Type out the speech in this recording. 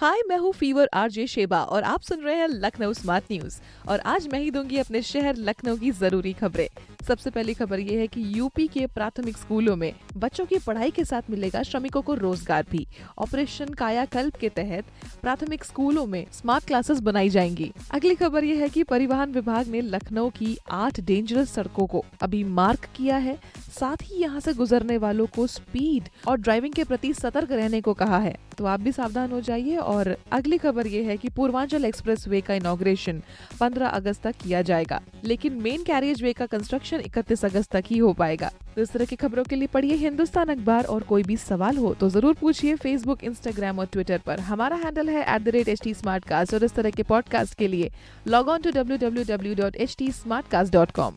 हाय मैं हूँ fever RJ Sheba और आप सुन रहे हैं लखनऊ स्मार्ट न्यूज़ और आज मैं ही दूँगी अपने शहर लखनऊ की ज़रूरी खबरें। सबसे पहली खबर ये है कि यूपी के प्राथमिक स्कूलों में बच्चों की पढ़ाई के साथ मिलेगा श्रमिकों को रोज़गार भी। ऑपरेशन कायाकल्प के तहत प्राथमिक स्कूलों में स्मार्ट क्लासेस बनाई जाएँगी। अगली खबर ये है कि परिवहन विभाग ने लखनऊ की आठ डेंजरस सड़कों को अभी मार्क किया है। साथ ही यहाँ से गुजरने वालों को स्पीड और ड्राइविंग के प्रति सतर्क रहने को कहा है। तो आप भी सावधान हो जाइए और अगली खबर ये है कि पूर्वांचल एक्सप्रेस वे का इनोग्रेशन 15 अगस्त तक किया जाएगा, लेकिन मेन कैरियज वे का कंस्ट्रक्शन 31 अगस्त तक ही हो पाएगा। तो इस तरह की खबरों के लिए पढ़िए हिंदुस्तान अखबार और कोई भी सवाल हो तो ज़रूर पूछिए फेसबुक इंस्टाग्राम और ट्विटर पर। हमारा हैंडल है एट और इस तरह के पॉडकास्ट के लिए log on to W W W dot H T smart cast dot com